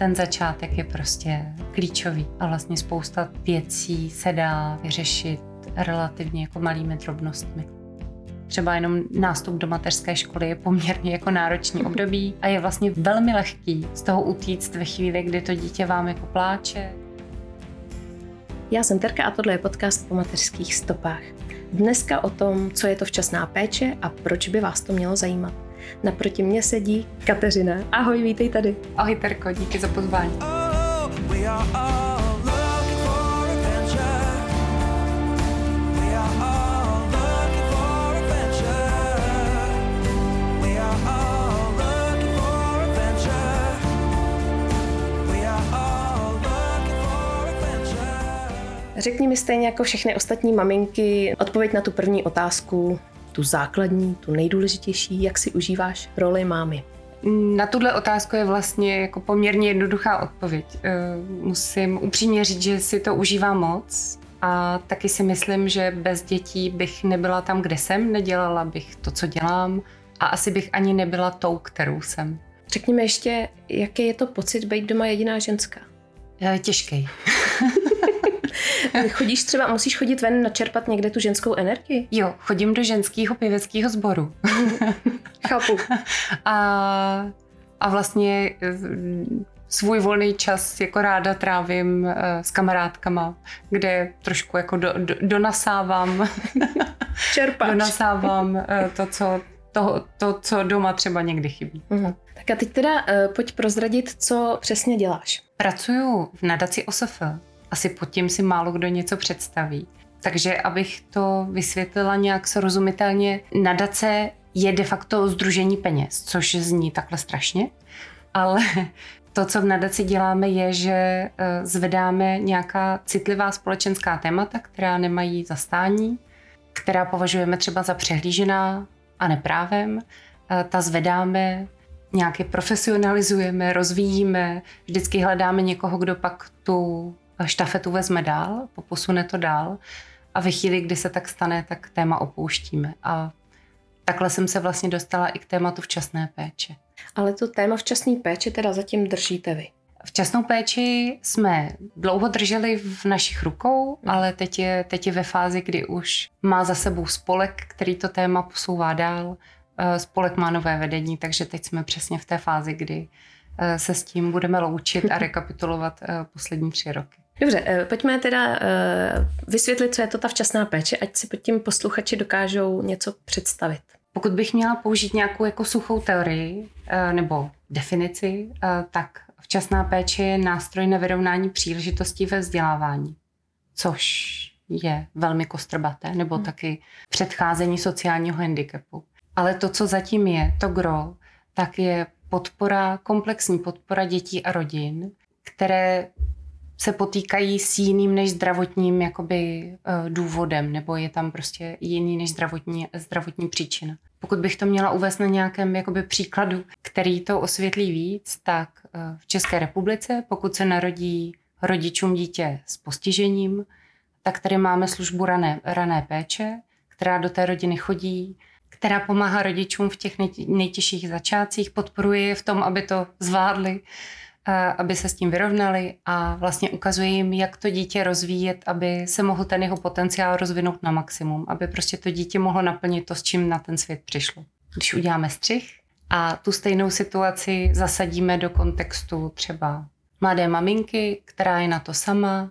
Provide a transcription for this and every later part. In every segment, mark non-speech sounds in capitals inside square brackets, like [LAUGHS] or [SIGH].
Ten začátek je prostě klíčový a vlastně spousta věcí se dá vyřešit relativně jako malými drobnostmi. Třeba jenom nástup do mateřské školy je poměrně jako náročný období a je vlastně velmi lehký z toho utíct ve chvíli, kdy to dítě vám jako pláče. Já jsem Terka a tohle je podcast po mateřských stopách. Dneska o tom, co je to včasná péče a proč by vás to mělo zajímat. Naproti mě sedí Kateřina. Ahoj, vítej tady. Ahoj Terko, díky za pozvání. Oh, Řekni mi stejně jako všechny ostatní maminky odpověď na tu první otázku, tu základní, tu nejdůležitější, jak si užíváš roli mámy. Na tuhle otázku je vlastně jako poměrně jednoduchá odpověď. Eh, musím upřímně říct, že si to užívám moc a taky si myslím, že bez dětí bych nebyla tam, kde jsem, nedělala bych to, co dělám a asi bych ani nebyla tou, kterou jsem. Řekni mi ještě, jaký je to pocit být doma jediná ženská? Eh, těžký. [LAUGHS] [LAUGHS] Chodíš třeba, musíš chodit ven načerpat někde tu ženskou energii? Jo, chodím do ženského pěveckého sboru. [LAUGHS] Chápu. A, a vlastně eh, svůj volný čas jako ráda trávím uh, s kamarádkama, kde trošku jako do, do, donasávám [LAUGHS] Čerpáš. donasávám uh, to, co to, to, co doma třeba někdy chybí. Uh-huh. Tak a teď teda uh, pojď prozradit, co přesně děláš. Pracuju v nadaci OSF, asi pod tím si málo kdo něco představí. Takže abych to vysvětlila nějak srozumitelně, nadace je de facto združení peněz, což zní takhle strašně, ale [LAUGHS] to, co v nadaci děláme, je, že eh, zvedáme nějaká citlivá společenská témata, která nemají zastání, která považujeme třeba za přehlížená a neprávem. Eh, ta zvedáme, nějak je profesionalizujeme, rozvíjíme, vždycky hledáme někoho, kdo pak tu štafetu vezme dál, posune to dál a ve chvíli, kdy se tak stane, tak téma opouštíme. A takhle jsem se vlastně dostala i k tématu včasné péče. Ale to téma včasné péče teda zatím držíte vy. Včasnou péči jsme dlouho drželi v našich rukou, hmm. ale teď je, teď je ve fázi, kdy už má za sebou spolek, který to téma posouvá dál. Eh, spolek má nové vedení, takže teď jsme přesně v té fázi, kdy eh, se s tím budeme loučit a [LAUGHS] rekapitulovat eh, poslední tři roky. Dobře, eh, pojďme teda eh, vysvětlit, co je to ta včasná péče, ať si pod tím posluchači dokážou něco představit. Pokud bych měla použít nějakou jako suchou teorii eh, nebo definici, tak včasná péče je nástroj na vyrovnání příležitostí ve vzdělávání, což je velmi kostrbaté, nebo hmm. taky předcházení sociálního handicapu. Ale to, co zatím je, to gro, tak je podpora, komplexní podpora dětí a rodin, které se potýkají s jiným než zdravotním jakoby uh, důvodem, nebo je tam prostě jiný než zdravotní, zdravotní příčina. Pokud bych to měla uvést na nějakém jakoby příkladu, který to osvětlí víc, tak uh, v České republice, pokud se narodí rodičům dítě s postižením, tak tady máme službu rané, rané péče, která do té rodiny chodí, která pomáhá rodičům v těch nej, nejtěžších začátcích, podporuje je v tom, aby to zvládli, aby se s tím vyrovnali a vlastně ukazuje jim, jak to dítě rozvíjet, aby se mohl ten jeho potenciál rozvinout na maximum, aby prostě to dítě mohlo naplnit to, s čím na ten svět přišlo. Když uděláme střih a tu stejnou situaci zasadíme do kontextu třeba mladé maminky, která je na to sama,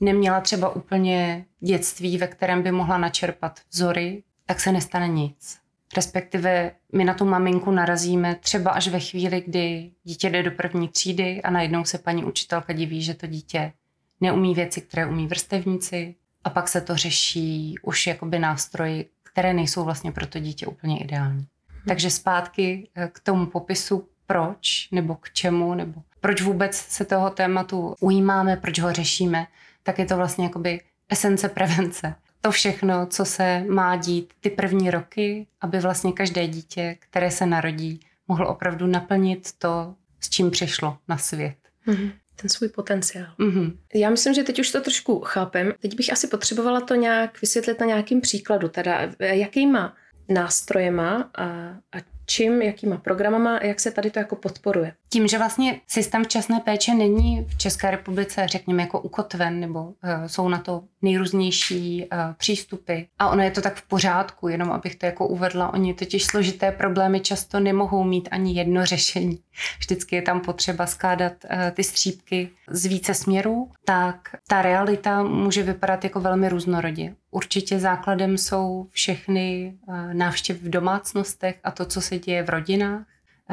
neměla třeba úplně dětství, ve kterém by mohla načerpat vzory, tak se nestane nic. Respektive my na tu maminku narazíme třeba až ve chvíli, kdy dítě jde do první třídy a najednou se paní učitelka diví, že to dítě neumí věci, které umí vrstevníci a pak se to řeší už jakoby nástroji, které nejsou vlastně pro to dítě úplně ideální. Hmm. Takže zpátky eh, k tomu popisu, proč nebo k čemu, nebo proč vůbec se toho tématu ujímáme, proč ho řešíme, tak je to vlastně jakoby esence prevence. To všechno, co se má dít ty první roky, aby vlastně každé dítě, které se narodí, mohlo opravdu naplnit to, s čím přišlo na svět. Mm-hmm. Ten svůj potenciál. Mm-hmm. Já myslím, že teď už to trošku chápem. Teď bych asi potřebovala to nějak vysvětlit na nějakým příkladu, teda jakýma nástrojema a, a čím, jakýma programama, jak se tady to jako podporuje. Tím, že vlastně systém včasné péče není v České republice, řekněme, jako ukotven, nebo uh, jsou na to nejrůznější uh, přístupy. A ono je to tak v pořádku, jenom abych to jako uvedla. Oni totiž složité problémy často nemohou mít ani jedno řešení. Vždycky je tam potřeba skládat uh, ty střípky z více směrů, tak ta realita může vypadat jako velmi různorodě. Určitě základem jsou všechny návštěvy v domácnostech a to, co se děje v rodinách,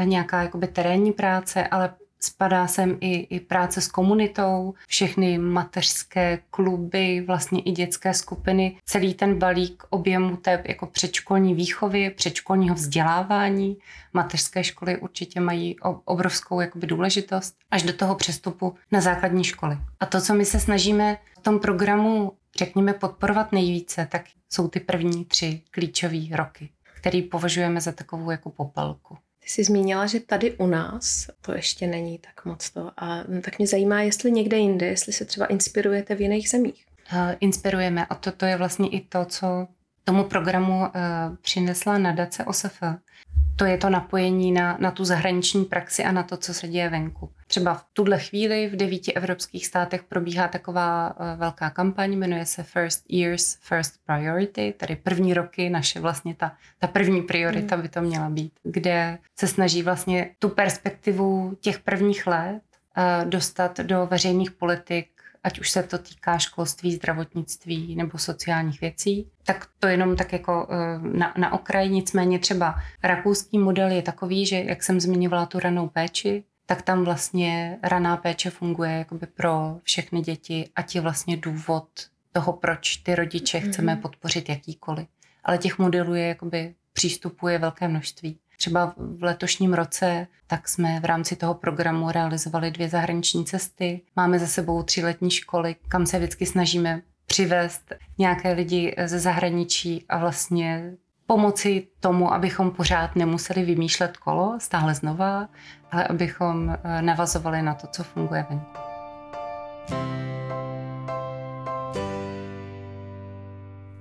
nějaká jakoby terénní práce, ale spadá sem i, i práce s komunitou, všechny mateřské kluby, vlastně i dětské skupiny, celý ten balík objemu té jako předškolní výchovy, předškolního vzdělávání. Mateřské školy určitě mají obrovskou jakoby důležitost až do toho přestupu na základní školy. A to, co my se snažíme v tom programu, řekněme, podporovat nejvíce, tak jsou ty první tři klíčové roky, který považujeme za takovou jako popelku. Ty jsi zmínila, že tady u nás to ještě není tak moc to. A tak mě zajímá, jestli někde jinde, jestli se třeba inspirujete v jiných zemích. Uh, inspirujeme a toto je vlastně i to, co tomu programu uh, přinesla nadace OSF to je to napojení na, na tu zahraniční praxi a na to, co se děje venku. Třeba v tuhle chvíli v devíti evropských státech probíhá taková uh, velká kampaň, jmenuje se First Years, First Priority, tedy první roky, naše vlastně ta, ta první priorita by to měla být, kde se snaží vlastně tu perspektivu těch prvních let uh, dostat do veřejných politik ať už se to týká školství, zdravotnictví nebo sociálních věcí, tak to jenom tak jako eh, na, na okraji. Nicméně třeba rakouský model je takový, že jak jsem zmiňovala tu ranou péči, tak tam vlastně raná péče funguje jakoby pro všechny děti a je vlastně důvod toho, proč ty rodiče mm-hmm. chceme podpořit jakýkoliv. Ale těch modelů je jakoby přístupů je velké množství. Třeba v letošním roce tak jsme v rámci toho programu realizovali dvě zahraniční cesty. Máme za sebou tři letní školy, kam se vždycky snažíme přivést nějaké lidi ze zahraničí a vlastně pomoci tomu, abychom pořád nemuseli vymýšlet kolo stále znova, ale abychom eh, navazovali na to, co funguje venku.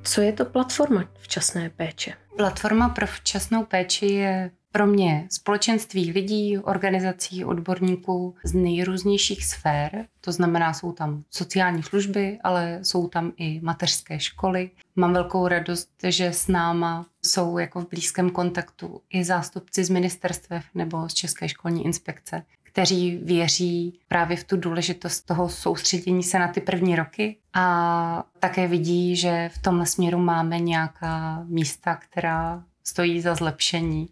Co je to platforma včasné péče? Platforma pro včasnou péči je pro mě společenství lidí, organizací, odborníků z nejrůznějších sfér. To znamená, jsou tam sociální služby, ale jsou tam i mateřské školy. Mám velkou radost, že s náma jsou jako v blízkém kontaktu i zástupci z ministerstev nebo z České školní inspekce, kteří věří právě v tu důležitost toho soustředění se na ty první roky a také vidí, že v tomhle směru máme nějaká místa, která stojí za zlepšení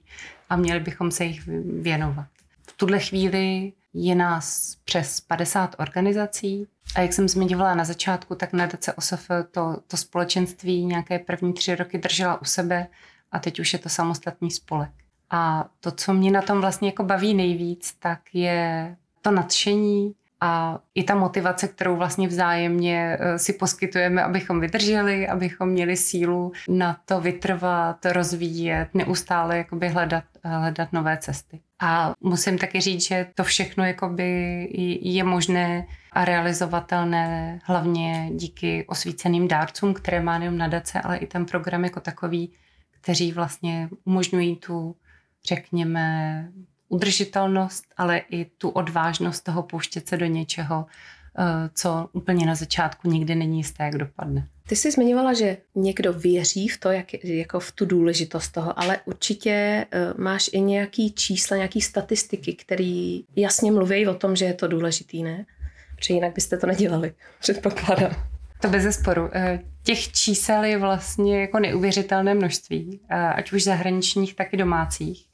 a měli bychom se jich věnovat. V tuhle chvíli je nás přes 50 organizací a jak jsem zmiňovala na začátku, tak nadace OSF to, to společenství nějaké první tři roky držela u sebe a teď už je to samostatný spolek. A to, co mě na tom vlastně jako baví nejvíc, tak je to nadšení a i ta motivace, kterou vlastně vzájemně eh, si poskytujeme, abychom vydrželi, abychom měli sílu na to vytrvat, rozvíjet, neustále jakoby hledat, hledat nové cesty. A musím taky říct, že to všechno jakoby je možné a realizovatelné hlavně díky osvíceným dárcům, které má nejen nadace, ale i ten program jako takový, kteří vlastně umožňují tu řekněme, udržitelnost, ale i tu odvážnost toho pouštět se do něčeho, eh, co úplně na začátku nikdy není jisté, jak dopadne. Ty jsi zmiňovala, že někdo věří v to, jak, jako v tu důležitost toho, ale určitě uh, máš i nějaký čísla, nějaký statistiky, které jasně mluví o tom, že je to důležitý, ne? Protože jinak byste to nedělali, předpokládám. To bez zesporu. Eh, těch čísel je vlastně jako neuvěřitelné množství, ať už zahraničních, tak i domácích.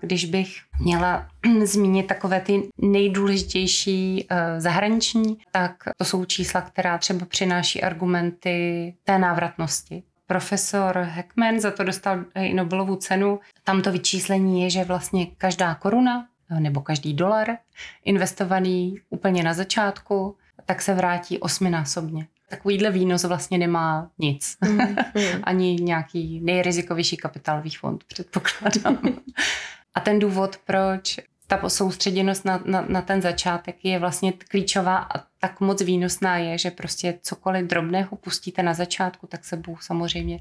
Když bych měla [CLEARS THROAT] zmínit takové ty nejdůležitější uh, zahraniční, tak to jsou čísla, která třeba přináší argumenty té návratnosti. Profesor Heckman za to dostal i Nobelovu cenu. Tam to vyčíslení je, že vlastně každá koruna eh, nebo každý dolar investovaný úplně na začátku, tak se vrátí osminásobně. Takovýhle výnos vlastně nemá nic. Mm, mm. [LAUGHS] Ani nějaký nejrizikovější kapitálový fond, předpokládám. a ten důvod, proč ta soustředěnost na, na, na ten začátek je vlastně klíčová a tak moc výnosná je, že prostě cokoliv drobného pustíte na začátku, tak sebou samozřejmě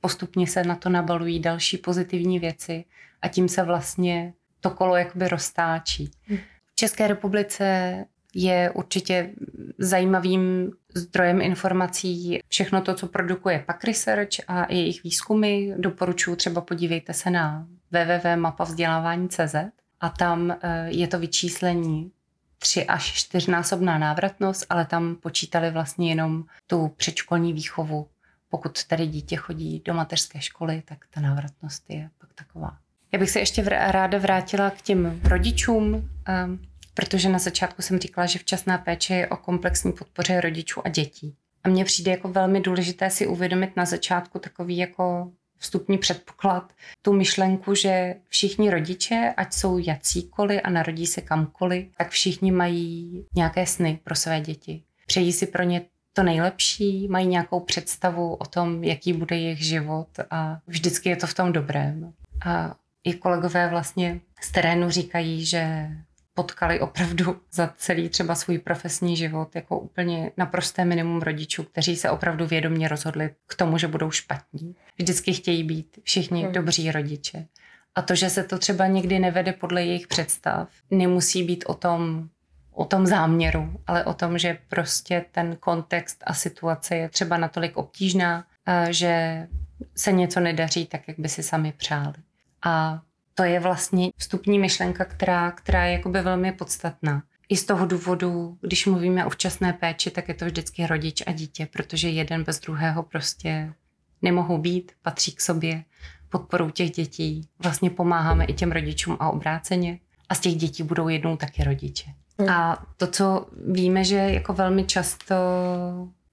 postupně se na to nabalují další pozitivní věci a tím se vlastně to kolo jakoby roztáčí. Hm. V České republice je určitě zajímavým zdrojem informací všechno to, co produkuje PAK Research a jejich výzkumy. Doporučuji třeba podívejte se na www.mapavzdělávání.cz a tam eh, je to vyčíslení tři až čtyřnásobná návratnost, ale tam počítali vlastně jenom tu předškolní výchovu. Pokud tady dítě chodí do mateřské školy, tak ta návratnost je pak taková. Já bych se ještě ráda vrátila k těm rodičům, ehm, protože na začátku jsem říkala, že včasná péče je o komplexní podpoře rodičů a dětí. A mně přijde jako velmi důležité si uvědomit na začátku takový jako vstupní předpoklad, tu myšlenku, že všichni rodiče, ať jsou jacíkoliv a narodí se kamkoliv, tak všichni mají nějaké sny pro své děti. Přejí si pro ně to nejlepší, mají nějakou představu o tom, jaký bude jejich život a vždycky je to v tom dobrém. A i kolegové vlastně z terénu říkají, že potkali opravdu za celý třeba svůj profesní život jako úplně naprosté minimum rodičů, kteří se opravdu vědomě rozhodli k tomu, že budou špatní. Vždycky chtějí být všichni hmm. dobří rodiče. A to, že se to třeba někdy nevede podle jejich představ, nemusí být o tom, o tom záměru, ale o tom, že prostě ten kontext a situace je třeba natolik obtížná, že se něco nedaří tak, jak by si sami přáli. A to je vlastně vstupní myšlenka, která, která je jakoby velmi podstatná. I z toho důvodu, když mluvíme o včasné péči, tak je to vždycky rodič a dítě, protože jeden bez druhého prostě nemohou být, patří k sobě, podporou těch dětí. Vlastně pomáháme i těm rodičům a obráceně. A z těch dětí budou jednou taky rodiče. Mm. A to, co víme, že jako velmi často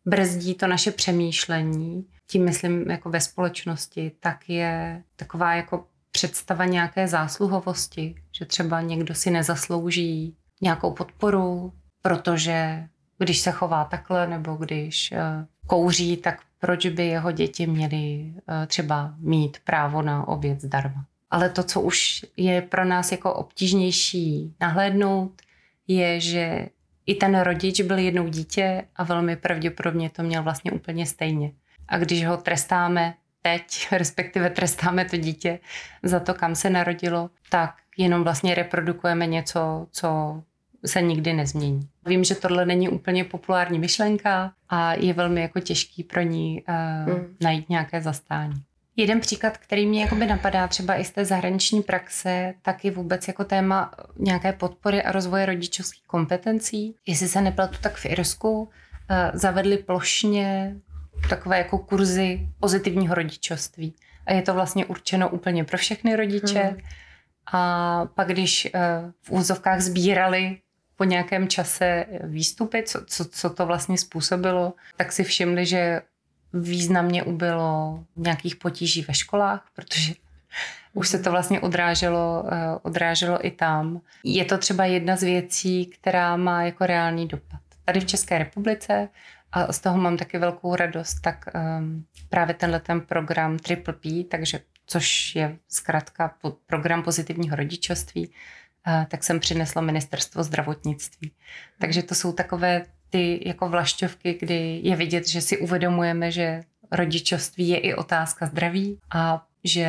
brzdí to naše přemýšlení, tím myslím jako ve společnosti, tak je taková jako představa nějaké zásluhovosti, že třeba někdo si nezaslouží nějakou podporu, protože když se chová takhle nebo když eh, kouří, tak proč by jeho děti měly eh, třeba mít právo na oběd zdarma. Ale to, co už je pro nás jako obtížnější nahlédnout, je, že i ten rodič byl jednou dítě a velmi pravděpodobně to měl vlastně úplně stejně. A když ho trestáme teď, [LAUGHS] respektive trestáme to dítě za to, kam se narodilo, tak jenom vlastně reprodukujeme něco, co se nikdy nezmění. Vím, že tohle není úplně populární myšlenka a je velmi jako těžký pro ní uh, mm. najít nějaké zastání. Jeden příklad, který mě jakoby napadá třeba i z té zahraniční praxe, tak je vůbec jako téma nějaké podpory a rozvoje rodičovských kompetencí. Jestli se nepletu, tak v Irsku uh, zavedli plošně takové jako kurzy pozitivního rodičovství. A je to vlastně určeno úplně pro všechny rodiče. Hmm. A pak, když uh, v úzovkách sbírali po nějakém čase výstupy, co, co, co to vlastně způsobilo, tak si všimli, že významně ubylo nějakých potíží ve školách, protože už se to vlastně odráželo, eh, odráželo i tam. Je to třeba jedna z věcí, která má jako reálný dopad. Tady v České republice a z toho mám taky velkou radost, tak um, právě tenhle ten program Triple P, takže což je zkrátka program pozitivního rodičovství, uh, tak jsem přinesla ministerstvo zdravotnictví. Takže to jsou takové ty jako vlašťovky, kdy je vidět, že si uvědomujeme, že rodičovství je i otázka zdraví a že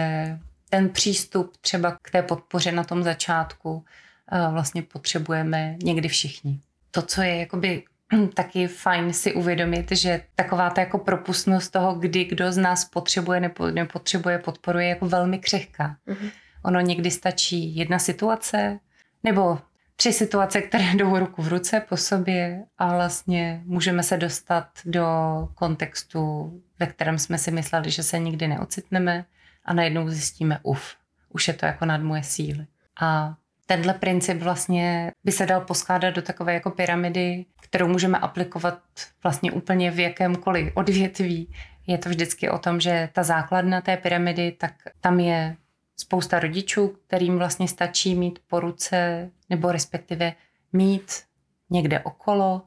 ten přístup třeba k té podpoře na tom začátku uh, vlastně potřebujeme někdy všichni. To, co je jakoby [CLEARS THROAT] taky fajn si uvědomit, že taková ta jako propustnost toho, kdy kdo z nás potřebuje nebo nepotřebuje podporu, je jako velmi křehká. Mm-hmm. Ono někdy stačí jedna situace nebo tři situace, které [LAUGHS] jdou ruku v ruce po sobě a vlastně můžeme se dostat do kontextu, ve kterém jsme si mysleli, že se nikdy neocitneme a najednou zjistíme, uf, už je to jako nad moje síly. A tenhle princip vlastně by se dal poskládat do takové jako pyramidy, kterou můžeme aplikovat vlastně úplně v jakémkoliv odvětví. Je to vždycky o tom, že ta základna té pyramidy, tak tam je spousta rodičů, kterým vlastně stačí mít po ruce nebo respektive mít někde okolo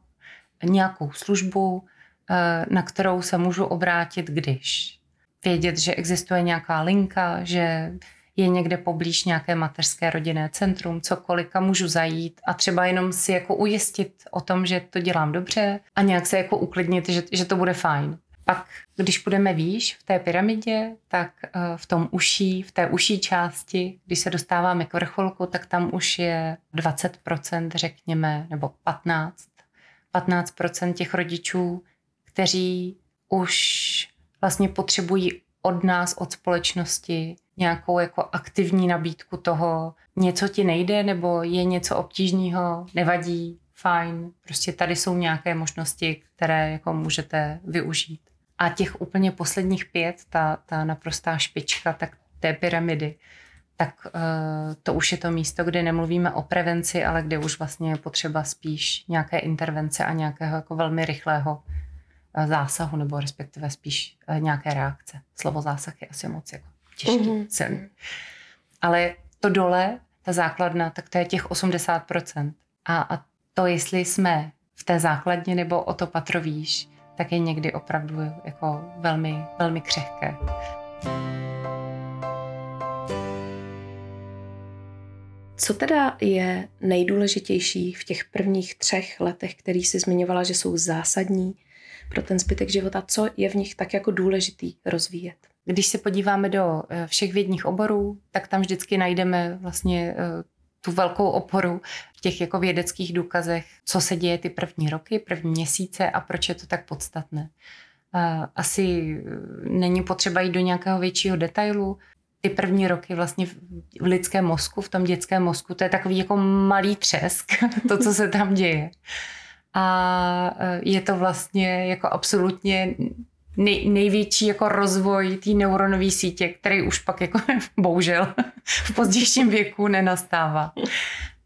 nějakou službu, eh, na kterou se můžu obrátit, když vědět, že existuje nějaká linka, že je někde poblíž nějaké mateřské rodinné centrum, cokoliv, kam můžu zajít a třeba jenom si jako ujistit o tom, že to dělám dobře a nějak se jako uklidnit, že, že to bude fajn. Pak, když půjdeme výš v té pyramidě, tak eh, v tom uší, v té uší části, když se dostáváme k vrcholku, tak tam už je 20%, řekněme, nebo 15%. 15% těch rodičů, kteří už vlastně potřebují od nás, od společnosti, nějakou jako aktivní nabídku toho, něco ti nejde, nebo je něco obtížného, nevadí, fajn, prostě tady jsou nějaké možnosti, které jako můžete využít. A těch úplně posledních pět, ta, ta naprostá špička, tak té pyramidy, tak uh, to už je to místo, kde nemluvíme o prevenci, ale kde už vlastně je potřeba spíš nějaké intervence a nějakého jako velmi rychlého uh, zásahu, nebo respektive spíš uh, nějaké reakce. Slovo zásah je asi moc jako těžký, mm-hmm. silný. Ale to dole, ta základna, tak to je těch 80%. A, a to, jestli jsme v té základně nebo o to patro výš, tak je někdy opravdu jako velmi, velmi křehké. Co teda je nejdůležitější v těch prvních třech letech, který si zmiňovala, že jsou zásadní pro ten zbytek života? Co je v nich tak jako důležitý rozvíjet? Když se podíváme do eh, všech vědních oborů, tak tam vždycky najdeme vlastně eh, tu velkou oporu v těch jako vědeckých důkazech, co se děje ty první roky, první měsíce a proč je to tak podstatné. Asi eh, není potřeba jít do nějakého většího detailu. Ty první roky vlastně v lidském mozku, v tom dětském mozku, to je takový jako malý třesk, [LAUGHS] to, co se tam děje. A je to vlastně jako absolutně nej, největší jako rozvoj té neuronové sítě, který už pak jako [LAUGHS] bohužel v pozdějším věku nenastává.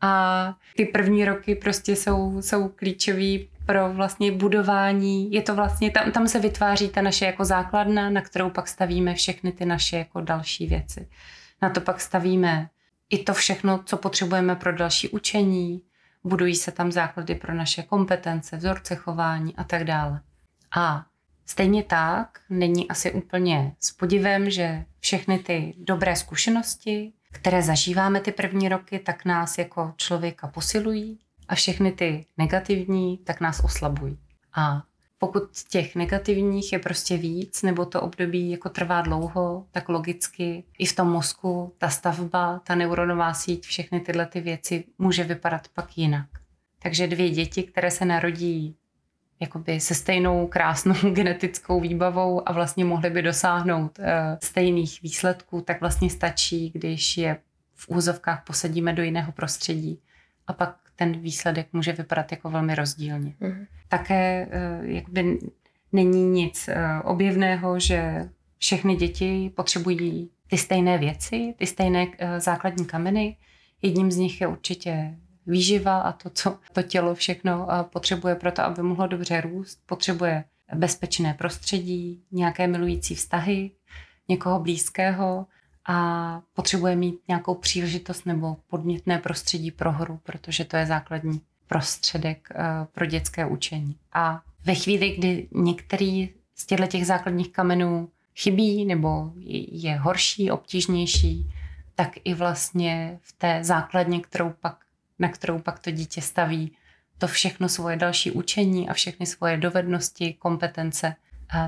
A ty první roky prostě jsou, jsou klíčový pro vlastně budování, je to vlastně, tam, tam se vytváří ta naše jako základna, na kterou pak stavíme všechny ty naše jako další věci. Na to pak stavíme i to všechno, co potřebujeme pro další učení, budují se tam základy pro naše kompetence, vzorce chování a tak dále. A Stejně tak není asi úplně s podivem, že všechny ty dobré zkušenosti, které zažíváme ty první roky, tak nás jako člověka posilují a všechny ty negativní, tak nás oslabují. A pokud těch negativních je prostě víc, nebo to období jako trvá dlouho, tak logicky i v tom mozku ta stavba, ta neuronová síť, všechny tyhle ty věci může vypadat pak jinak. Takže dvě děti, které se narodí jakoby se stejnou krásnou [LAUGHS] genetickou výbavou a vlastně mohli by dosáhnout uh, stejných výsledků, tak vlastně stačí, když je v úzovkách posadíme do jiného prostředí a pak ten výsledek může vypadat jako velmi rozdílně. Mm. Také uh, jakoby není nic uh, objevného, že všechny děti potřebují ty stejné věci, ty stejné základní kameny. Jedním z nich je určitě výživa a to, co to tělo všechno potřebuje pro to, aby mohlo dobře růst. Potřebuje bezpečné prostředí, nějaké milující vztahy, někoho blízkého a potřebuje mít nějakou příležitost nebo podnětné prostředí pro hru, protože to je základní prostředek eh, pro dětské učení. A ve chvíli, kdy některý z těchto těch základních kamenů chybí nebo je horší, obtížnější, tak i vlastně v té základně, kterou pak na kterou pak to dítě staví to všechno svoje další učení a všechny svoje dovednosti, kompetence,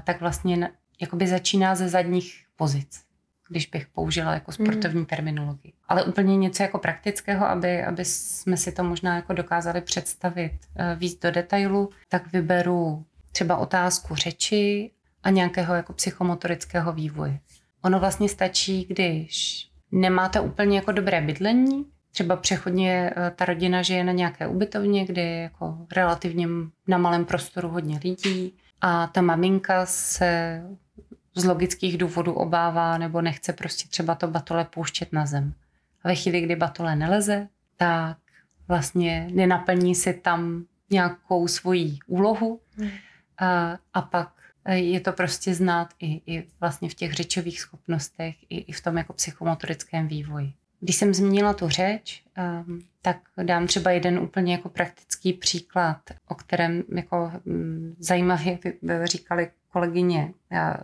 tak vlastně jakoby začíná ze zadních pozic, když bych použila jako sportovní mm. terminologii. Ale úplně něco jako praktického, aby, aby jsme si to možná jako dokázali představit eh, víc do detailu, tak vyberu třeba otázku řeči a nějakého jako psychomotorického vývoje. Ono vlastně stačí, když nemáte úplně jako dobré bydlení, Třeba přechodně eh, ta rodina žije na nějaké ubytovně, kde je jako relativně na malém prostoru hodně lidí a ta maminka se z logických důvodů obává nebo nechce prostě třeba to batole pouštět na zem. A ve chvíli, kdy batole neleze, tak vlastně nenaplní si tam nějakou svoji úlohu hmm. a, a pak eh, je to prostě znát i, i vlastně v těch řečových schopnostech, i, i v tom jako psychomotorickém vývoji. Když jsem zmínila tu řeč, um, tak dám třeba jeden úplně jako praktický příklad, o kterém jako um, zajímavě říkali kolegyně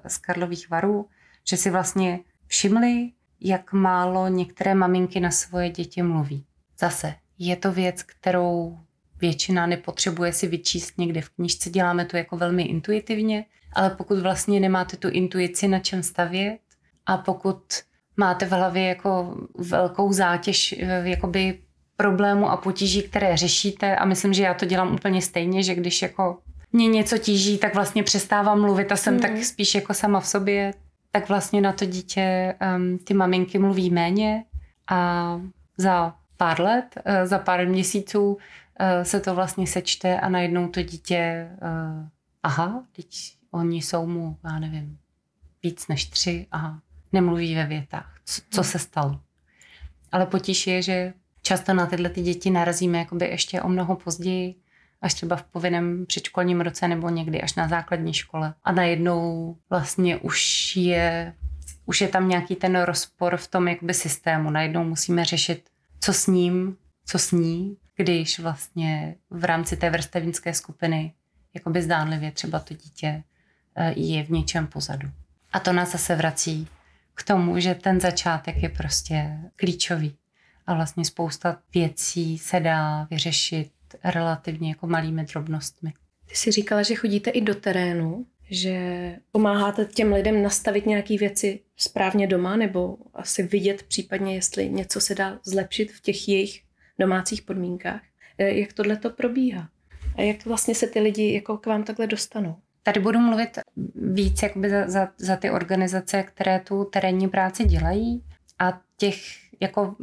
z Karlových varů, že si vlastně všimli, jak málo některé maminky na svoje děti mluví. Zase, je to věc, kterou většina nepotřebuje si vyčíst někde v knižce, děláme to jako velmi intuitivně, ale pokud vlastně nemáte tu intuici na čem stavět a pokud máte v hlavě jako velkou zátěž eh, jakoby problému a potíží, které řešíte. A myslím, že já to dělám úplně stejně, že když jako mě něco tíží, tak vlastně přestávám mluvit a jsem mm. tak spíš jako sama v sobě, tak vlastně na to dítě um, ty maminky mluví méně. A za pár let, uh, za pár měsíců uh, se to vlastně sečte a najednou to dítě, uh, aha, teď oni jsou mu, já nevím, víc než tři, aha, nemluví ve větách. Co, co se stalo? Ale potíž je, že často na tyhle ty děti narazíme jakoby ještě o mnoho později, až třeba v povinném předškolním roce nebo někdy až na základní škole. A najednou vlastně už je, už je tam nějaký ten rozpor v tom jakoby systému. Najednou musíme řešit, co s ním, co s ní, když vlastně v rámci té vrstevnické skupiny jakoby zdánlivě třeba to dítě eh, je v něčem pozadu. A to nás zase vrací k tomu, že ten začátek je prostě klíčový. A vlastně spousta věcí se dá vyřešit relativně jako malými drobnostmi. Ty jsi říkala, že chodíte i do terénu, že pomáháte těm lidem nastavit nějaké věci správně doma, nebo asi vidět případně, jestli něco se dá zlepšit v těch jejich domácích podmínkách. E, jak tohle to probíhá? A jak vlastně se ty lidi jako k vám takhle dostanou? Tady budu mluvit víc jakoby za, za, za ty organizace, které tu terénní práci dělají a těch jako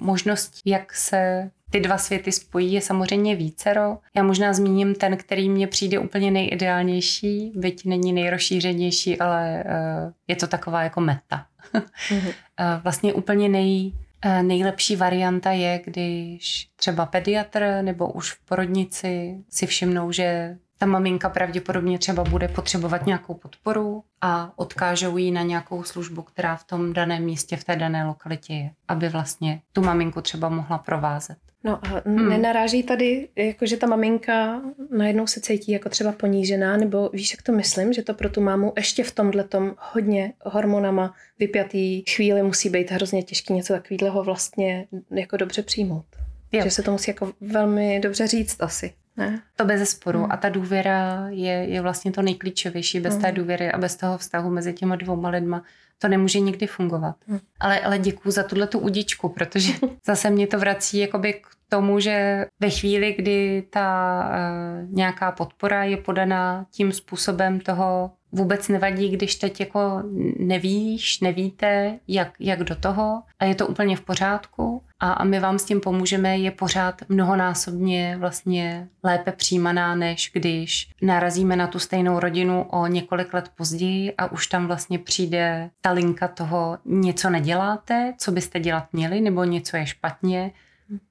možností, jak se ty dva světy spojí, je samozřejmě vícero. Já možná zmíním ten, který mně přijde úplně nejideálnější, byť není nejrozšířenější, ale uh, je to taková jako meta. mm-hmm. [LAUGHS] vlastně úplně nej, uh, nejlepší varianta je, když třeba pediatr nebo už v porodnici si všimnou, že ta maminka pravděpodobně třeba bude potřebovat nějakou podporu a odkážou ji na nějakou službu, která v tom daném místě, v té dané lokalitě je, aby vlastně tu maminku třeba mohla provázet. No a hmm. nenaráží tady, jako že ta maminka najednou se cítí jako třeba ponížená, nebo víš, jak to myslím, že to pro tu mámu ještě v tomhle tom hodně hormonama vypjatý chvíli musí být hrozně těžký něco takového vlastně jako dobře přijmout. Jo. Že se to musí jako velmi dobře říct asi. Ne? To bez sporu. Hmm. A ta důvěra je, je vlastně to nejklíčovější. Bez hmm. té důvěry a bez toho vztahu mezi těma dvouma lidma to nemůže nikdy fungovat. Hmm. Ale, ale děkuji za tuhle tu udičku, protože [LAUGHS] zase mě to vrací jakoby k tomu, že ve chvíli, kdy ta uh, nějaká podpora je podaná tím způsobem toho, vůbec nevadí, když teď jako nevíš, nevíte, jak, jak do toho a je to úplně v pořádku a, a my vám s tím pomůžeme, je pořád mnohonásobně vlastně lépe přijímaná, než když narazíme na tu stejnou rodinu o několik let později a už tam vlastně přijde ta linka toho, něco neděláte, co byste dělat měli, nebo něco je špatně,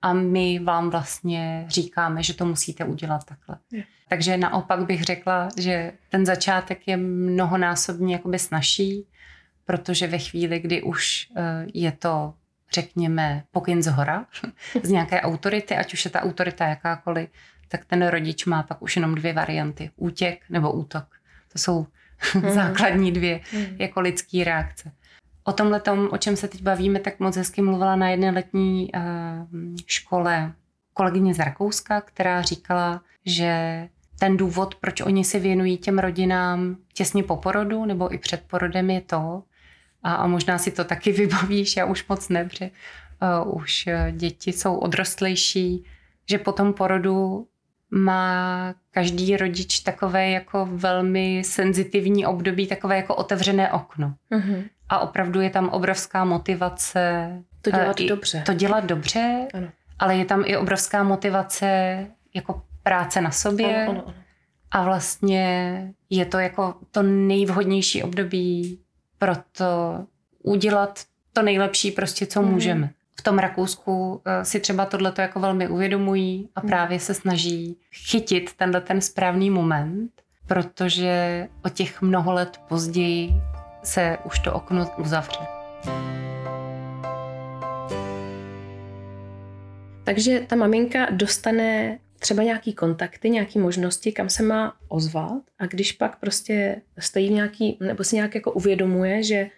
a my vám vlastně říkáme, že to musíte udělat takhle. Je. Takže naopak bych řekla, že ten začátek je mnohonásobně jakoby snažší, protože ve chvíli, kdy už eh, je to, řekněme, pokyn z hora, [LAUGHS] z nějaké autority, ať už je ta autorita jakákoliv, tak ten rodič má pak už jenom dvě varianty. Útěk nebo útok. To jsou [LAUGHS] mm. základní dvě mm. jako lidský reakce. O tomhle tom, o čem se teď bavíme, tak moc hezky mluvila na jedné letní uh, škole kolegyně z Rakouska, která říkala, že ten důvod, proč oni se věnují těm rodinám těsně po porodu nebo i před porodem je to, a, a možná si to taky [LAUGHS] vybavíš, já už moc ne, protože uh, už uh, děti jsou odrostlejší, že po tom porodu má každý rodič takové jako velmi senzitivní období, takové jako otevřené okno. Mm-hmm. A opravdu je tam obrovská motivace. To dělat uh, dobře. To dělat dobře, ano. ale je tam i obrovská motivace jako práce na sobě. Ano, ano, ano. A vlastně je to jako to nejvhodnější období pro to udělat to nejlepší prostě, co mm. můžeme. V tom Rakousku eh, si třeba tohleto jako velmi uvědomují a mm. právě se snaží chytit tenhle ten správný moment, protože o těch mnoho let později se už to okno uzavře. Takže ta maminka dostane třeba nějaký kontakty, nějaké možnosti, kam se má ozvat a když pak prostě stojí nějaký, nebo si nějak jako uvědomuje, že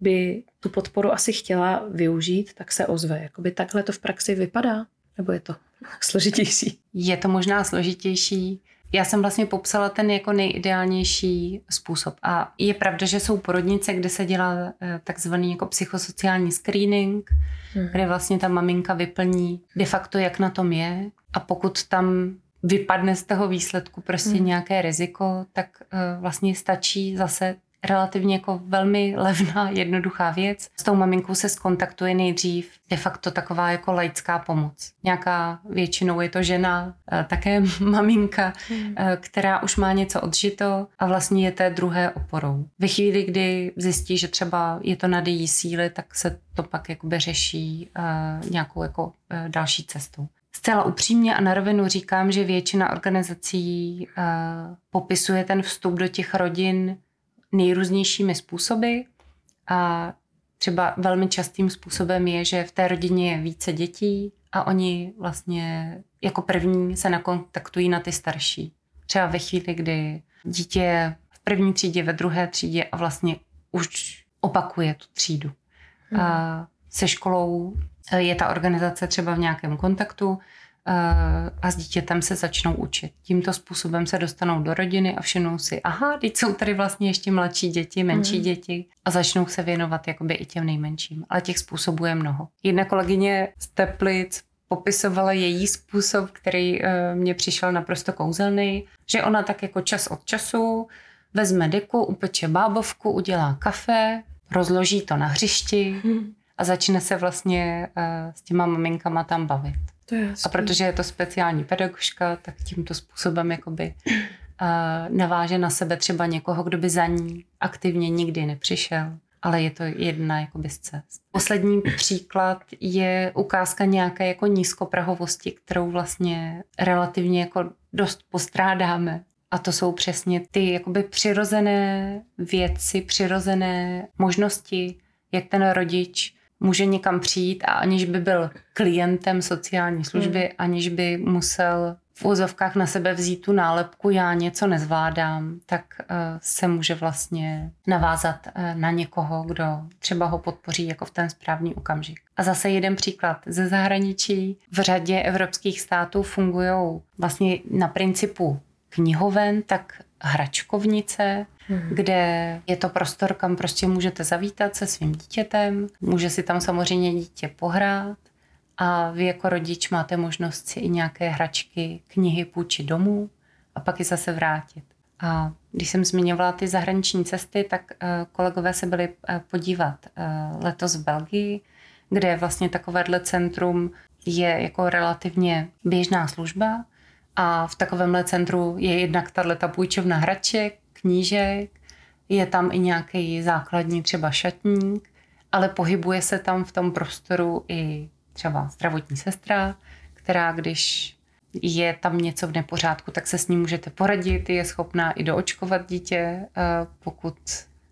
by tu podporu asi chtěla využít, tak se ozve. Jakoby takhle to v praxi vypadá? Nebo je to složitější? Je to možná složitější. Já jsem vlastně popsala ten jako nejideálnější způsob. A je pravda, že jsou porodnice, kde se dělá eh, takzvaný jako psychosociální screening, hmm. kde vlastně ta maminka vyplní de facto, jak na tom je. A pokud tam vypadne z toho výsledku prostě hmm. nějaké riziko, tak uh, vlastně stačí zase relativně jako velmi levná, jednoduchá věc. S tou maminkou se skontaktuje nejdřív de facto taková jako laická pomoc. Nějaká většinou je to žena, eh, také [LAUGHS] maminka, hmm. Eh, která už má něco odžito a vlastně je té druhé oporou. Ve chvíli, kdy zjistí, že třeba je to nad její síly, tak se to pak jakoby řeší uh, nějakou jako další cestou. Zcela upřímně a na rovinu říkám, že většina organizací popisuje ten vstup do těch rodin nejrůznějšími způsoby a třeba velmi častým způsobem je, že v té rodině je více dětí a oni vlastně jako první se nakontaktují na ty starší. Třeba ve chvíli, kdy dítě je v první třídě, ve druhé třídě a vlastně už opakuje tu třídu. Hmm. A se školou je ta organizace třeba v nějakém kontaktu, a s dítětem se začnou učit. Tímto způsobem se dostanou do rodiny a všimnou si, aha, teď jsou tady vlastně ještě mladší děti, menší mm. děti a začnou se věnovat jakoby i těm nejmenším. Ale těch způsobů je mnoho. Jedna kolegyně z Teplic popisovala její způsob, který uh, mně přišel naprosto kouzelný, že ona tak jako čas od času vezme deku, upeče bábovku, udělá kafe, rozloží to na hřišti mm. a začne se vlastně uh, s těma maminkama tam bavit. To je a protože je to speciální pedagožka, tak tímto způsobem jakoby uh, naváže na sebe třeba někoho, kdo by za ní aktivně nikdy nepřišel ale je to jedna jakoby z cest. Poslední příklad je ukázka nějaké jako nízkoprahovosti, kterou vlastně relativně jako dost postrádáme. A to jsou přesně ty jakoby přirozené věci, přirozené možnosti, jak ten rodič může někam přijít a aniž by byl klientem sociální služby, hmm. aniž by musel v úzovkách na sebe vzít tu nálepku já něco nezvládám, tak uh, se může vlastně navázat uh, na někoho, kdo třeba ho podpoří jako v ten správný okamžik. A zase jeden příklad ze zahraničí. V řadě evropských států fungují vlastně na principu knihoven, tak hračkovnice, hmm. kde je to prostor, kam prostě můžete zavítat se svým dítětem, může si tam samozřejmě dítě pohrát a vy jako rodič máte možnost si i nějaké hračky, knihy půjčit domů a pak je zase vrátit. A když jsem zmiňovala ty zahraniční cesty, tak uh, kolegové se byli uh, podívat uh, letos v Belgii, kde vlastně takovéhle centrum je jako relativně běžná služba a v takovémhle centru je jednak tato půjčovna hraček, knížek, je tam i nějaký základní třeba šatník, ale pohybuje se tam v tom prostoru i třeba zdravotní sestra, která když je tam něco v nepořádku, tak se s ní můžete poradit, je schopná i doočkovat dítě, eh, pokud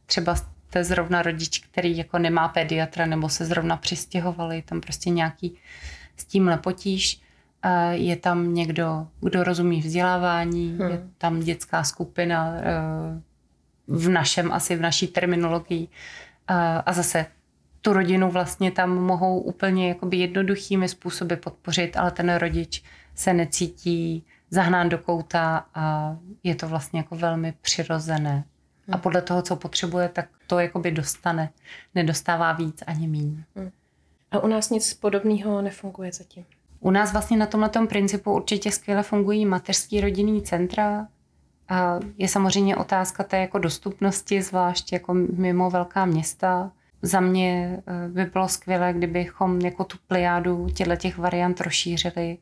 třeba jste zrovna rodič, který jako nemá pediatra nebo se zrovna přistěhovali, tam prostě nějaký s tím potíž je tam někdo, kdo rozumí vzdělávání, hmm. je tam dětská skupina eh, v našem, asi v naší terminologii. A zase tu rodinu vlastně tam mohou úplně jakoby jednoduchými způsoby podpořit, ale ten rodič se necítí zahnán do kouta a je to vlastně jako velmi přirozené. A hmm. podle toho, co potřebuje, tak to jakoby dostane. Nedostává víc ani míň. Hmm. A u nás nic podobného nefunguje zatím? U nás vlastně na tomhle principu určitě skvěle fungují mateřský rodinný centra. A je samozřejmě otázka té jako dostupnosti, zvlášť jako mimo velká města. Za mě eh, by bylo skvělé, kdybychom jako tu pliádu těchto těch variant rozšířili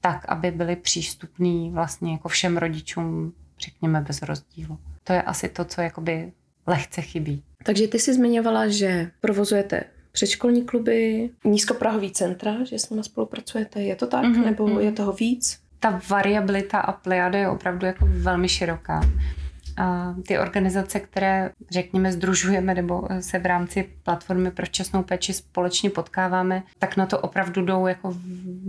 tak, aby byly přístupný vlastně jako všem rodičům, řekněme, bez rozdílu. To je asi to, co jakoby lehce chybí. Takže ty jsi zmiňovala, že provozujete předškolní kluby, nízkoprahový centra, že s nimi spolupracujete. Je to tak? Mm-hmm. Nebo mhm. je toho víc? Ta variabilita a plejada je opravdu jako velmi široká. A ty organizace, které, řekněme, združujeme nebo se v rámci platformy pro včasnou péči společně potkáváme, tak na to opravdu jdou jako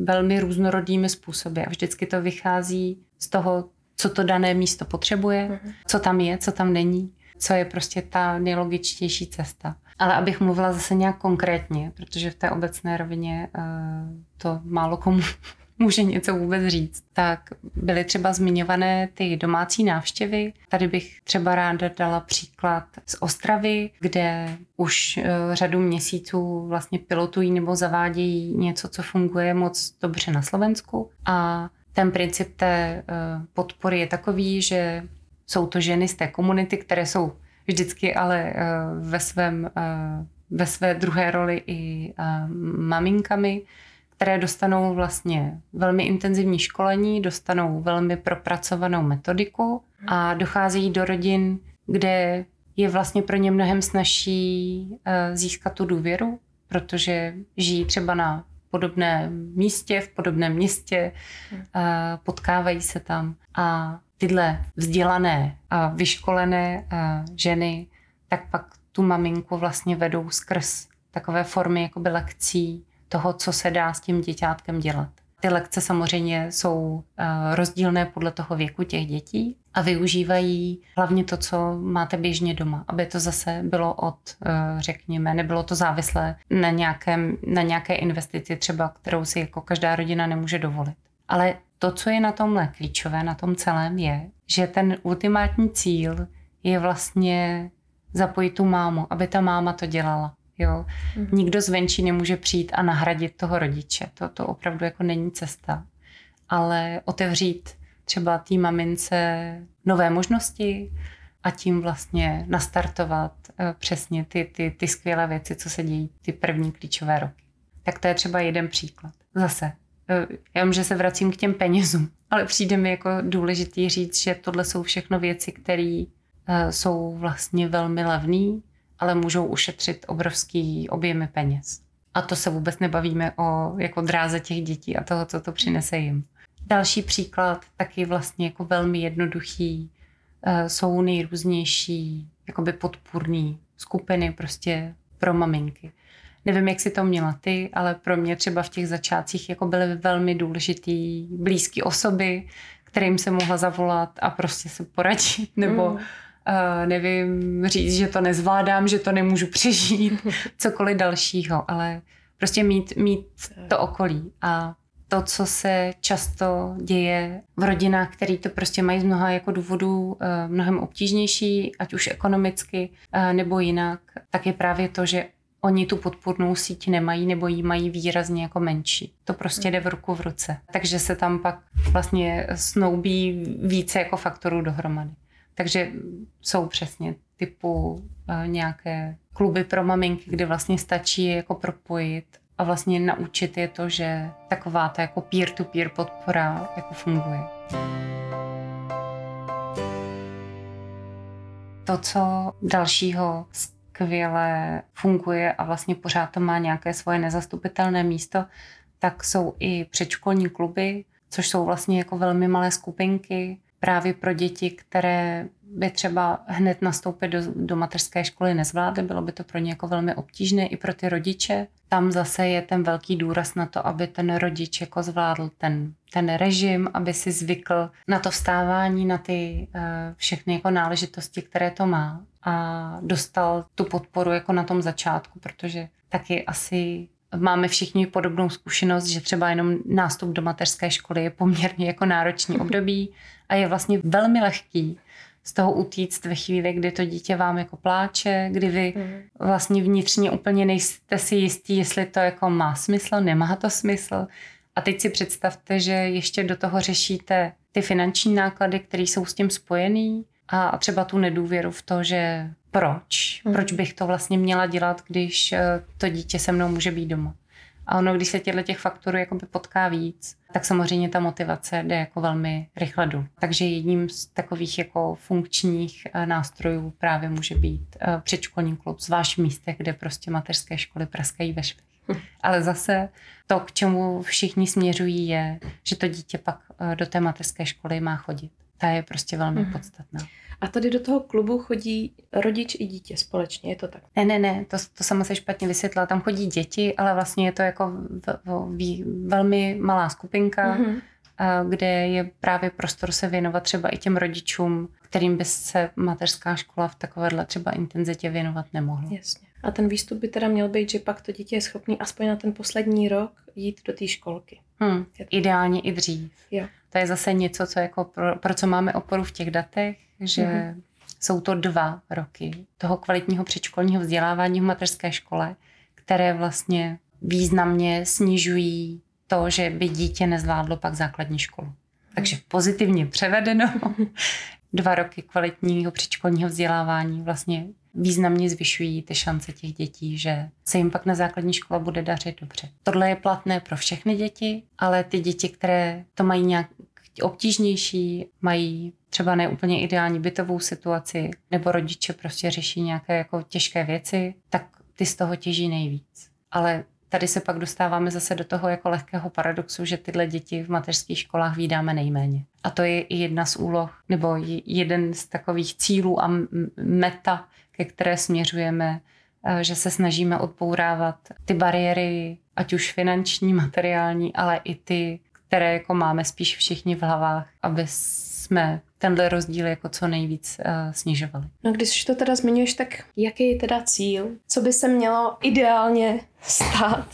velmi různorodými způsoby. A vždycky to vychází z toho, co to dané místo potřebuje, mm-hmm. co tam je, co tam není, co je prostě ta nejlogičtější cesta. Ale abych mluvila zase nějak konkrétně, protože v té obecné rovině uh, to málo komu [LAUGHS] může něco vůbec říct. Tak byly třeba zmiňované ty domácí návštěvy. Tady bych třeba ráda dala příklad z Ostravy, kde už uh, řadu měsíců vlastně pilotují nebo zavádějí něco, co funguje moc dobře na Slovensku. A ten princip té uh, podpory je takový, že jsou to ženy z té komunity, které jsou vždycky ale uh, ve svém uh, ve své druhé roli i uh, maminkami, které dostanou vlastně velmi intenzivní školení, dostanou velmi propracovanou metodiku a docházejí do rodin, kde je vlastně pro ně mnohem snažší získat tu důvěru, protože žijí třeba na podobném místě, v podobném městě, uh, potkávají se tam a tyhle vzdělané a vyškolené ženy, tak pak tu maminku vlastně vedou skrz takové formy jakoby lekcí toho, co se dá s tím děťátkem dělat. Ty lekce samozřejmě jsou rozdílné podle toho věku těch dětí a využívají hlavně to, co máte běžně doma, aby to zase bylo od, řekněme, nebylo to závislé na, nějakém, na nějaké investici třeba, kterou si jako každá rodina nemůže dovolit. Ale to, co je na tomhle klíčové, na tom celém, je, že ten ultimátní cíl je vlastně zapojit tu mámu, aby ta máma to dělala. Jo? Mm. Nikdo zvenčí nemůže přijít a nahradit toho rodiče. To, to opravdu jako není cesta. Ale otevřít třeba té mamince nové možnosti a tím vlastně nastartovat uh, přesně ty, ty, ty skvělé věci, co se dějí ty první klíčové roky. Tak to je třeba jeden příklad. Zase já vím, že se vracím k těm penězům, ale přijde mi jako důležitý říct, že tohle jsou všechno věci, které eh, jsou vlastně velmi levné, ale můžou ušetřit obrovský objemy peněz. A to se vůbec nebavíme o jako dráze těch dětí a toho, co to přinese jim. Další příklad, taky vlastně jako velmi jednoduchý, eh, jsou nejrůznější jakoby podpůrný skupiny prostě pro maminky. Nevím, jak si to měla ty, ale pro mě třeba v těch začátcích jako byly velmi důležitý blízké osoby, kterým se mohla zavolat a prostě se poradit, [LAUGHS] nebo mm. uh, nevím, říct, že to nezvládám, že to nemůžu [LAUGHS] přežít, cokoliv dalšího, ale prostě mít, mít to okolí a to, co se často děje v rodinách, které to prostě mají z mnoha jako důvodů uh, mnohem obtížnější, ať už ekonomicky uh, nebo jinak, tak je právě to, že oni tu podpůrnou síť nemají nebo ji mají výrazně jako menší. To prostě jde v ruku v ruce. Takže se tam pak vlastně snoubí více jako faktorů dohromady. Takže jsou přesně typu uh, nějaké kluby pro maminky, kde vlastně stačí je jako propojit a vlastně naučit je to, že taková ta jako peer-to-peer podpora jako funguje. To, co dalšího skvěle funguje a vlastně pořád to má nějaké svoje nezastupitelné místo, tak jsou i předškolní kluby, což jsou vlastně jako velmi malé skupinky právě pro děti, které by třeba hned nastoupit do, do mateřské školy nezvládly, bylo by to pro ně jako velmi obtížné i pro ty rodiče. Tam zase je ten velký důraz na to, aby ten rodič jako zvládl ten, ten režim, aby si zvykl na to vstávání, na ty uh, všechny jako náležitosti, které to má a dostal tu podporu jako na tom začátku, protože taky asi máme všichni podobnou zkušenost, že třeba jenom nástup do mateřské školy je poměrně jako náročný [LAUGHS] období a je vlastně velmi lehký z toho utíct ve chvíli, kdy to dítě vám jako pláče, kdy vy mhm. vlastně vnitřně úplně nejste si jistí, jestli to jako má smysl, nemá to smysl. A teď si představte, že ještě do toho řešíte ty finanční náklady, které jsou s tím spojený a třeba tu nedůvěru v to, že proč, mm. proč bych to vlastně měla dělat, když eh, to dítě se mnou může být doma. A ono, když se těchto těch faktorů jakoby potká víc, tak samozřejmě ta motivace jde jako velmi rychle dolů. Takže jedním z takových jako funkčních eh, nástrojů právě může být eh, předškolní klub, zvlášť v místech, kde prostě mateřské školy praskají ve švech. Ale zase to, k čemu všichni směřují, je, že to dítě pak do té mateřské školy má chodit. Ta je prostě velmi mm. podstatná. A tady do toho klubu chodí rodič i dítě společně, je to tak? Ne, ne, ne, to, to sama se špatně vysvětlila. Tam chodí děti, ale vlastně je to jako v, v, v, velmi malá skupinka, mm-hmm. a, kde je právě prostor se věnovat třeba i těm rodičům, kterým by se mateřská škola v takovéhle třeba intenzitě věnovat nemohla. Jasně. A ten výstup by teda měl být, že pak to dítě je schopný aspoň na ten poslední rok jít do té školky. Hmm, ideálně i dřív. Jo. To je zase něco, co jako pro, pro co máme oporu v těch datech, že mm-hmm. jsou to dva roky toho kvalitního předškolního vzdělávání v mateřské škole, které vlastně významně snižují to, že by dítě nezvládlo pak základní školu. Takže pozitivně převedeno, [LAUGHS] dva roky kvalitního předškolního vzdělávání vlastně významně zvyšují ty šance těch dětí, že se jim pak na základní škole bude dařit dobře. Tohle je platné pro všechny děti, ale ty děti, které to mají nějak obtížnější, mají třeba neúplně ideální bytovou situaci, nebo rodiče prostě řeší nějaké jako těžké věci, tak ty z toho těží nejvíc. Ale tady se pak dostáváme zase do toho jako lehkého paradoxu, že tyhle děti v mateřských školách vydáme nejméně. A to je i jedna z úloh, nebo jeden z takových cílů a meta, ke které směřujeme, eh, že se snažíme odbourávat ty bariéry, ať už finanční, materiální, ale i ty, které jako máme spíš všichni v hlavách, aby jsme tenhle rozdíl jako co nejvíc uh, snižovali. No když to teda zmiňuješ, tak jaký je teda cíl? Co by se mělo ideálně stát,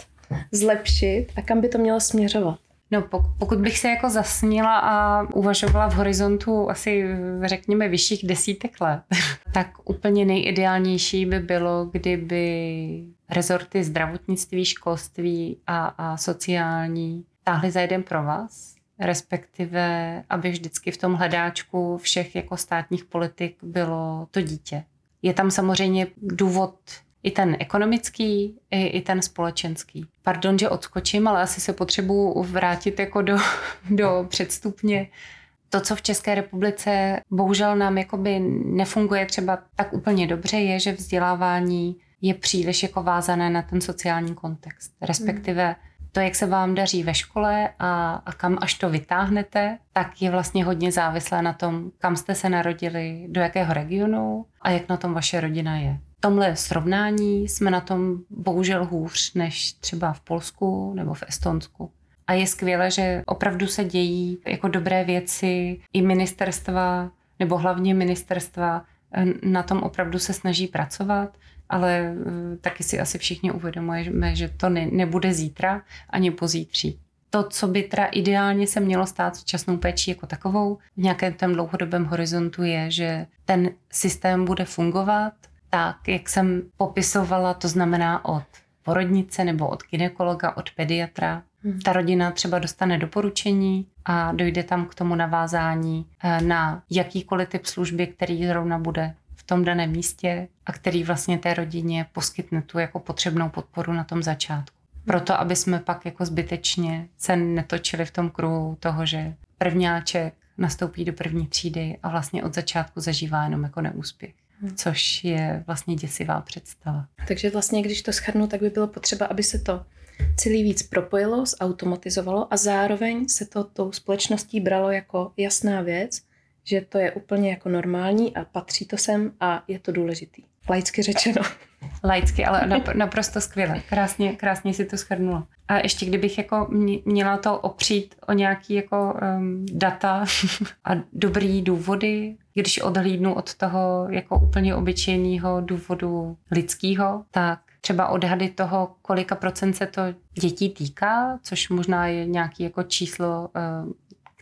zlepšit a kam by to mělo směřovat? No pokud bych se jako zasnila a uvažovala v horizontu asi řekněme vyšších desítek let, [LAUGHS] tak úplně nejideálnější by bylo, kdyby rezorty zdravotnictví, školství a, a sociální táhly za jeden pro vás, respektive aby vždycky v tom hledáčku všech jako státních politik bylo to dítě. Je tam samozřejmě důvod i ten ekonomický, i, i ten společenský. Pardon, že odskočím, ale asi se potřebuji vrátit jako do, [LAUGHS] do předstupně. To, co v České republice bohužel nám jakoby nefunguje třeba tak úplně dobře, je, že vzdělávání je příliš jako vázané na ten sociální kontext. Respektive to, jak se vám daří ve škole a, a kam až to vytáhnete, tak je vlastně hodně závislé na tom, kam jste se narodili, do jakého regionu a jak na tom vaše rodina je. Tomhle srovnání jsme na tom bohužel hůř než třeba v Polsku nebo v Estonsku. A je skvělé, že opravdu se dějí jako dobré věci i ministerstva, nebo hlavně ministerstva na tom opravdu se snaží pracovat ale eh, taky si asi všichni uvědomujeme, že to ne, nebude zítra ani pozítří. To, co by teda ideálně se mělo stát s časnou péčí jako takovou v nějakém tom dlouhodobém horizontu je, že ten systém bude fungovat tak, jak jsem popisovala, to znamená od porodnice nebo od ginekologa, od pediatra. Hmm. Ta rodina třeba dostane doporučení a dojde tam k tomu navázání eh, na jakýkoliv typ služby, který zrovna bude tom daném místě a který vlastně té rodině poskytne tu jako potřebnou podporu na tom začátku. Proto, aby jsme pak jako zbytečně se netočili v tom kruhu toho, že prvňáček nastoupí do první třídy a vlastně od začátku zažívá jenom jako neúspěch. Což je vlastně děsivá představa. Takže vlastně, když to schrnu, tak by bylo potřeba, aby se to celý víc propojilo, zautomatizovalo a zároveň se to tou společností bralo jako jasná věc, že to je úplně jako normální a patří to sem a je to důležitý. Laicky řečeno. Laicky, ale naprosto skvěle. Krásně, krásně si to shrnula. A ještě kdybych jako měla to opřít o nějaký jako um, data [LAUGHS] a dobrý důvody, když odhlídnu od toho jako úplně obyčejného důvodu lidského, tak třeba odhady toho, kolika procent se to dětí týká, což možná je nějaký jako číslo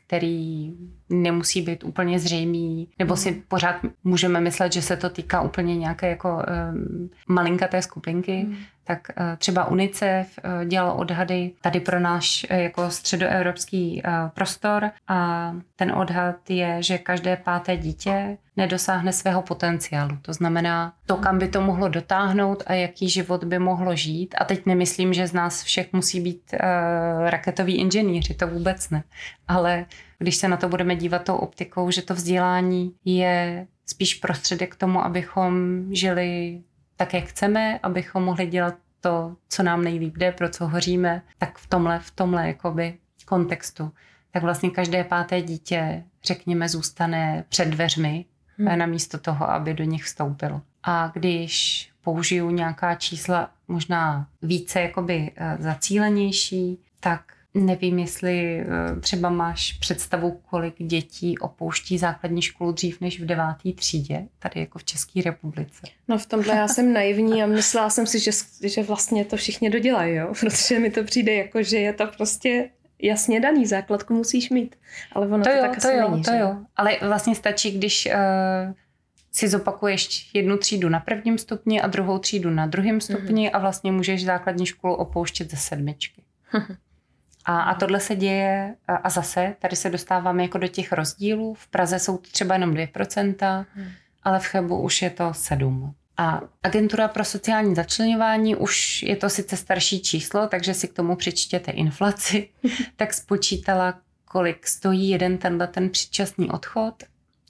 který nemusí být úplně zřejmý, nebo si mm. pořád můžeme myslet, že se to týká úplně nějaké jako um, malinkaté skupinky, mm tak eh, třeba UNICEF eh, dělal odhady tady pro náš eh, jako středoevropský prostor a ten odhad je, že každé páté dítě nedosáhne svého potenciálu. To znamená to, kam by to mohlo dotáhnout a jaký život by mohlo žít. A teď nemyslím, že z nás všech musí být uh, raketoví inženýři, to vůbec ne. Ale když se na to budeme dívat tou optikou, že to vzdělání je spíš prostředek k tomu, abychom žili tak, jak chceme, abychom mohli dělat to, co nám nejlíp jde, pro co hoříme, tak v tomhle, v tomhle jakoby kontextu, tak vlastně každé páté dítě, řekněme, zůstane před dveřmi hmm. namísto toho, aby do nich vstoupilo. A když použiju nějaká čísla možná více jakoby eh, zacílenější, tak nevím, jestli eh, třeba máš představu, kolik dětí opouští základní školu dřív než v deváté třídě, tady jako v České republice. No v tomhle já jsem naivní a myslela jsem si, že, že vlastně to všichni dodělají, jo? [LAUGHS] protože mi to přijde jako, že je to prostě jasně daný, základku musíš mít. Ale ono to, to jo, tak to asi jo, není, to že? jo. Ale vlastně stačí, když uh, si zopakuješ jednu třídu na prvním stupni a druhou třídu na druhém stupni mm-hmm. a vlastně můžeš základní školu opouštět ze sedmičky. [LAUGHS] A, a tohle se děje a, a zase, tady se dostáváme jako do těch rozdílů. V Praze jsou to třeba jenom 2%, hmm. ale v Chebu už je to 7%. A agentura pro sociální začlenování už je to sice starší číslo, takže si k tomu přečtěte inflaci, [LAUGHS] tak spočítala, kolik stojí jeden tenhle ten předčasný odchod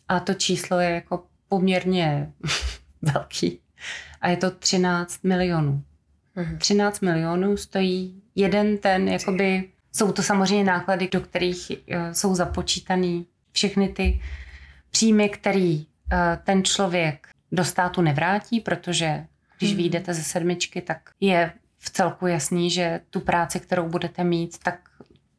a to číslo je jako poměrně [LAUGHS] velký. A je to 13 milionů. 13 mhm. milionů stojí jeden ten, jakoby, jsou to samozřejmě náklady, do kterých eh, jsou započítaný všechny ty příjmy, který eh, ten člověk do státu nevrátí, protože když hmm. vyjdete ze sedmičky, tak je v celku jasný, že tu práci, kterou budete mít, tak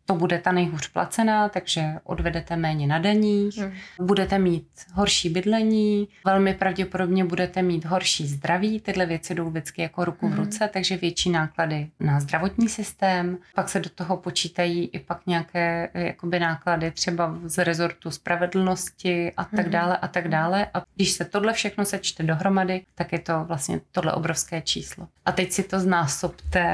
to bude ta nejhůř placená, takže odvedete méně na daních, hmm. budete mít horší bydlení, velmi pravděpodobně budete mít horší zdraví, tyhle věci jdou vždycky jako ruku hmm. v ruce, takže větší náklady na zdravotní systém, pak se do toho počítají i pak nějaké jakoby náklady třeba z rezortu spravedlnosti a tak hmm. dále a tak dále a když se tohle všechno sečte dohromady, tak je to vlastně tohle obrovské číslo. A teď si to znásobte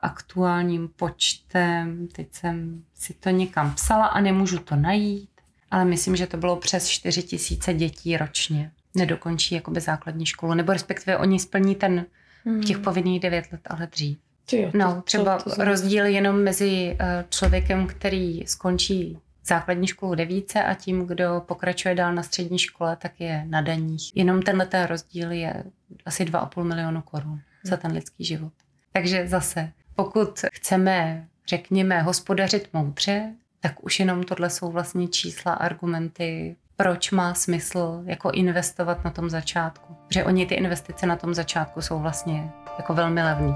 aktuálním počtem, teď jsem si to někam psala a nemůžu to najít, ale myslím, že to bylo přes 4 tisíce dětí ročně. Nedokončí jakoby základní školu, nebo respektive oni splní ten hmm. těch povinných 9 let, ale dřív. Jo, to, no, třeba to, to rozdíl jenom mezi eh, člověkem, který skončí základní školu devíce a tím, kdo pokračuje dál na střední škole, tak je na daních. Jenom tenhle ten rozdíl je asi 2,5 milionu korun hmm. za ten lidský život. Takže zase, pokud chceme řekněme, hospodařit moudře, tak už jenom tohle jsou vlastně čísla, argumenty, proč má smysl jako investovat na tom začátku. Protože oni ty investice na tom začátku jsou vlastně jako velmi levný.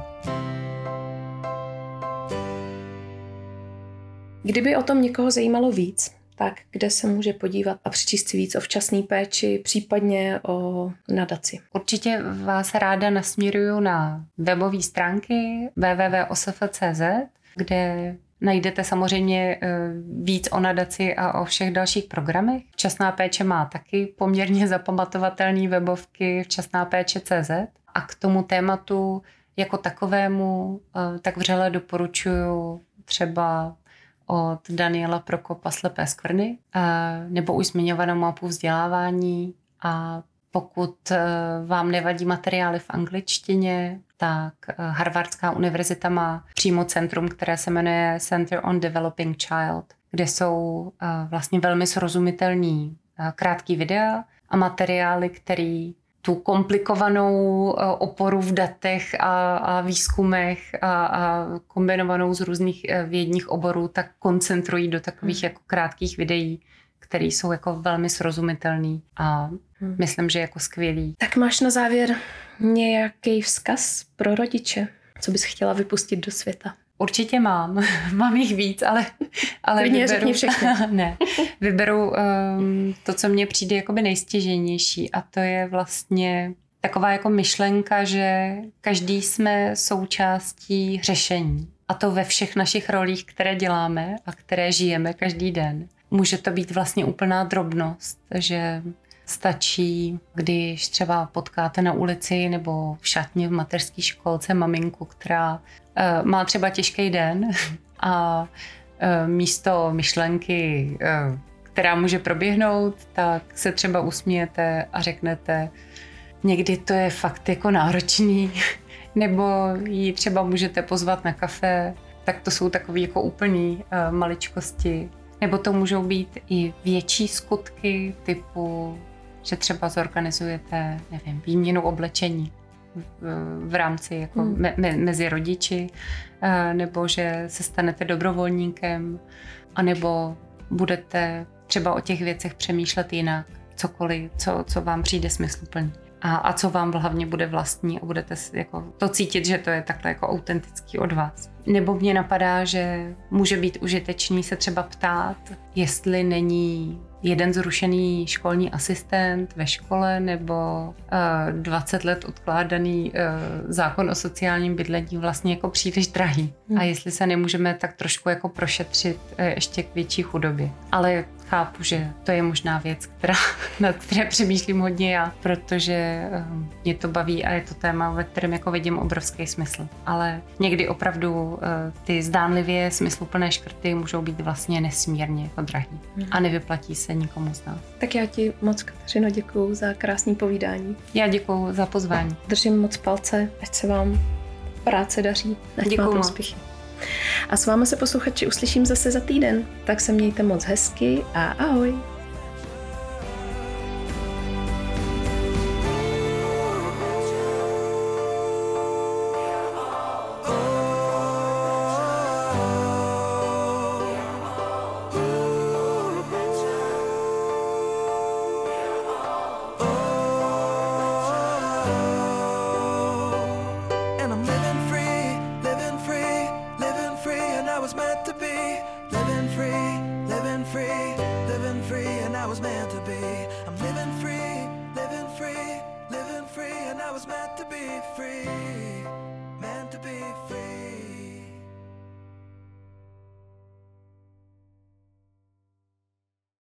Kdyby o tom někoho zajímalo víc, tak kde se může podívat a přečíst si víc o včasné péči, případně o nadaci? Určitě vás ráda nasměruju na webové stránky www.osf.cz, kde Najdete samozřejmě eh, víc o nadaci a o všech dalších programech. Včasná péče má taky poměrně [LAUGHS] zapamatovatelné webovky včasná péče CZ. A k tomu tématu jako takovému eh, tak vřele doporučuju třeba od Daniela Prokopa Slepé skvrny eh, nebo už zmiňovanou mapu vzdělávání a pokud vám nevadí materiály v angličtině, tak eh, Harvardská univerzita má přímo centrum, které se jmenuje Center on Developing Child, kde jsou eh, vlastně velmi srozumitelní eh, krátký videa a materiály, který tu komplikovanou oporu v datech a, a výzkumech a, a kombinovanou z různých vědních oborů, tak koncentrují do takových hmm. jako krátkých videí, které jsou jako velmi srozumitelný a hmm. myslím, že jako skvělý. Tak máš na závěr nějaký vzkaz pro rodiče? Co bys chtěla vypustit do světa? Určitě mám. [LAUGHS] mám jich víc, ale, ale Klidně vyberu, všechny. [LAUGHS] ne, vyberu um, to, co mně přijde jakoby nejstěženější a to je vlastně taková jako myšlenka, že každý jsme součástí řešení. A to ve všech našich rolích, které děláme a které žijeme každý den. Může to být vlastně úplná drobnost, že Stačí, když třeba potkáte na ulici nebo v šatně v mateřské školce maminku, která uh, má třeba těžký den a uh, místo myšlenky, uh, která může proběhnout, tak se třeba usmějete a řeknete, někdy to je fakt jako náročný, [LAUGHS] nebo ji třeba můžete pozvat na kafe, tak to jsou takové jako úplný uh, maličkosti. Nebo to můžou být i větší skutky typu že třeba zorganizujete, nevím, výměnu oblečení v, rámci jako hmm. me, me, mezi rodiči, eh, nebo že se stanete dobrovolníkem, anebo budete třeba o těch věcech přemýšlet jinak, cokoliv, co, co vám přijde smysluplný. A, a co vám hlavně bude vlastní a budete jako to cítit, že to je takhle jako autentický od vás. Nebo mě napadá, že může být užitečný se třeba ptát, jestli není jeden zrušený školní asistent ve škole nebo uh, 20 let odkládaný uh, zákon o sociálním bydlení vlastně jako příliš drahý. Hmm. A jestli se nemůžeme tak trošku jako prošetřit uh, ještě k větší chudobě. Ale chápu, že to je možná věc, která, [LAUGHS] nad které přemýšlím hodně já, protože uh, mě to baví a je to téma, ve kterém jako vidím obrovský smysl. Ale někdy opravdu uh, ty zdánlivě smysluplné škrty můžou být vlastně nesmírně jako drahý hmm. a nevyplatí se nikomu z nás. Tak já ti moc, Kateřino, děkuji za krásný povídání. Já děkuji za pozvání. Držím moc palce, ať se vám práce daří. Děkuji úspěchy. A s vámi se posluchači uslyším zase za týden. Tak se mějte moc hezky a ahoj.